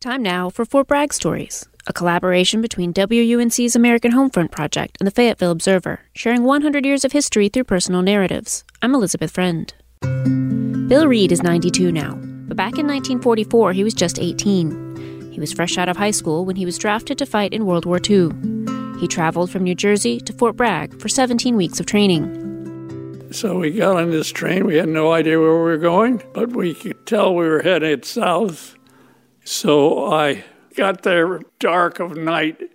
Time now for Fort Bragg Stories, a collaboration between WUNC's American Homefront Project and the Fayetteville Observer, sharing 100 years of history through personal narratives. I'm Elizabeth Friend. Bill Reid is 92 now, but back in 1944 he was just 18. He was fresh out of high school when he was drafted to fight in World War II. He traveled from New Jersey to Fort Bragg for 17 weeks of training. So we got on this train. We had no idea where we were going, but we could tell we were headed south. So I got there dark of night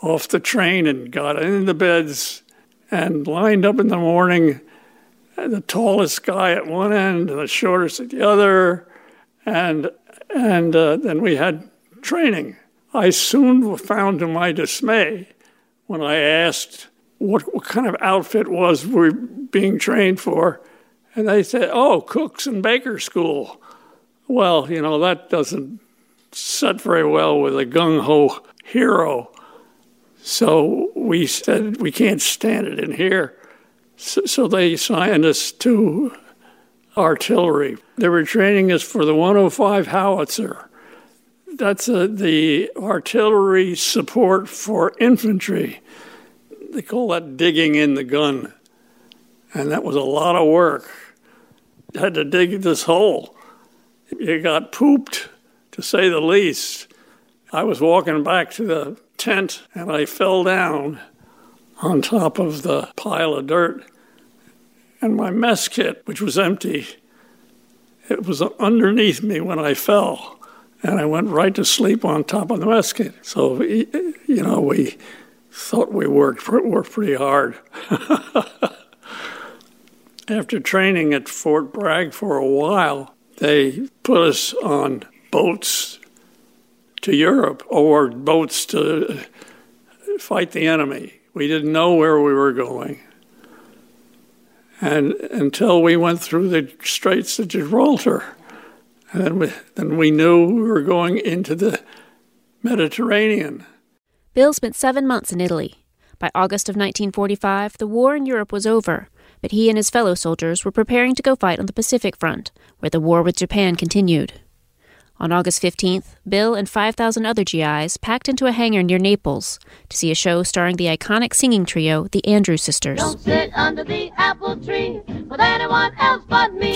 off the train and got in the beds and lined up in the morning. The tallest guy at one end and the shortest at the other, and and uh, then we had training. I soon found to my dismay when I asked what, what kind of outfit was we being trained for, and they said, "Oh, cooks and baker school." Well, you know that doesn't set very well with a gung ho hero. So we said, we can't stand it in here. So, so, they assigned us to artillery. They were training us for the 105 howitzer. That's a, the artillery support for infantry. They call that digging in the gun. And that was a lot of work. Had to dig this hole. You got pooped to say the least. I was walking back to the tent and I fell down on top of the pile of dirt. And my mess kit, which was empty, it was underneath me when I fell. And I went right to sleep on top of the mess kit. So, you know, we thought we worked, worked pretty hard. After training at Fort Bragg for a while, they put us on boats to Europe or boats to fight the enemy. We didn't know where we were going. And until we went through the Straits of Gibraltar, and then we, then we knew we were going into the Mediterranean. Bill spent seven months in Italy. By August of 1945, the war in Europe was over, but he and his fellow soldiers were preparing to go fight on the Pacific Front, where the war with Japan continued. On August 15th, Bill and 5,000 other GIs packed into a hangar near Naples to see a show starring the iconic singing trio, the Andrews Sisters.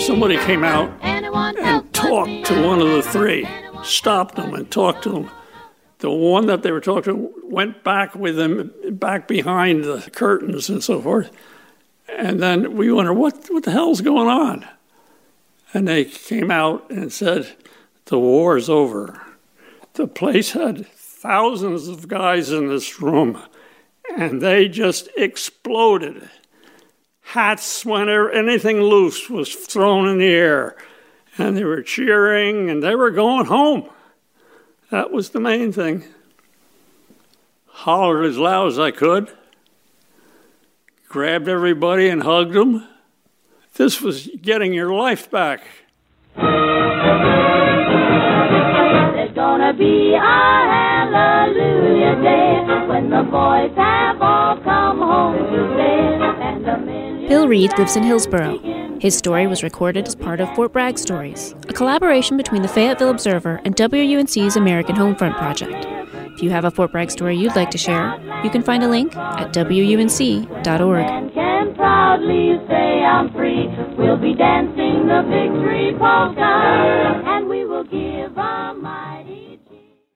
Somebody came out and talked to one of the three, stopped them and talked to them. The one that they were talking to went back with them, back behind the curtains and so forth. And then we wonder, what, what the hell's going on? And they came out and said, the war is over. The place had thousands of guys in this room, and they just exploded. Hats, whenever anything loose was thrown in the air, and they were cheering and they were going home. That was the main thing. Hollered as loud as I could, grabbed everybody and hugged them. This was getting your life back gonna be a hallelujah day when the boys have all come home to stay. Bill Reid lives in Hillsborough. His story was recorded as part of Fort Bragg Stories, a collaboration between the Fayetteville Observer and WUNC's American Homefront Project. If you have a Fort Bragg story you'd like to share, you can find a link at WUNC.org. And can proudly say I'm free. We'll be dancing the victory polka.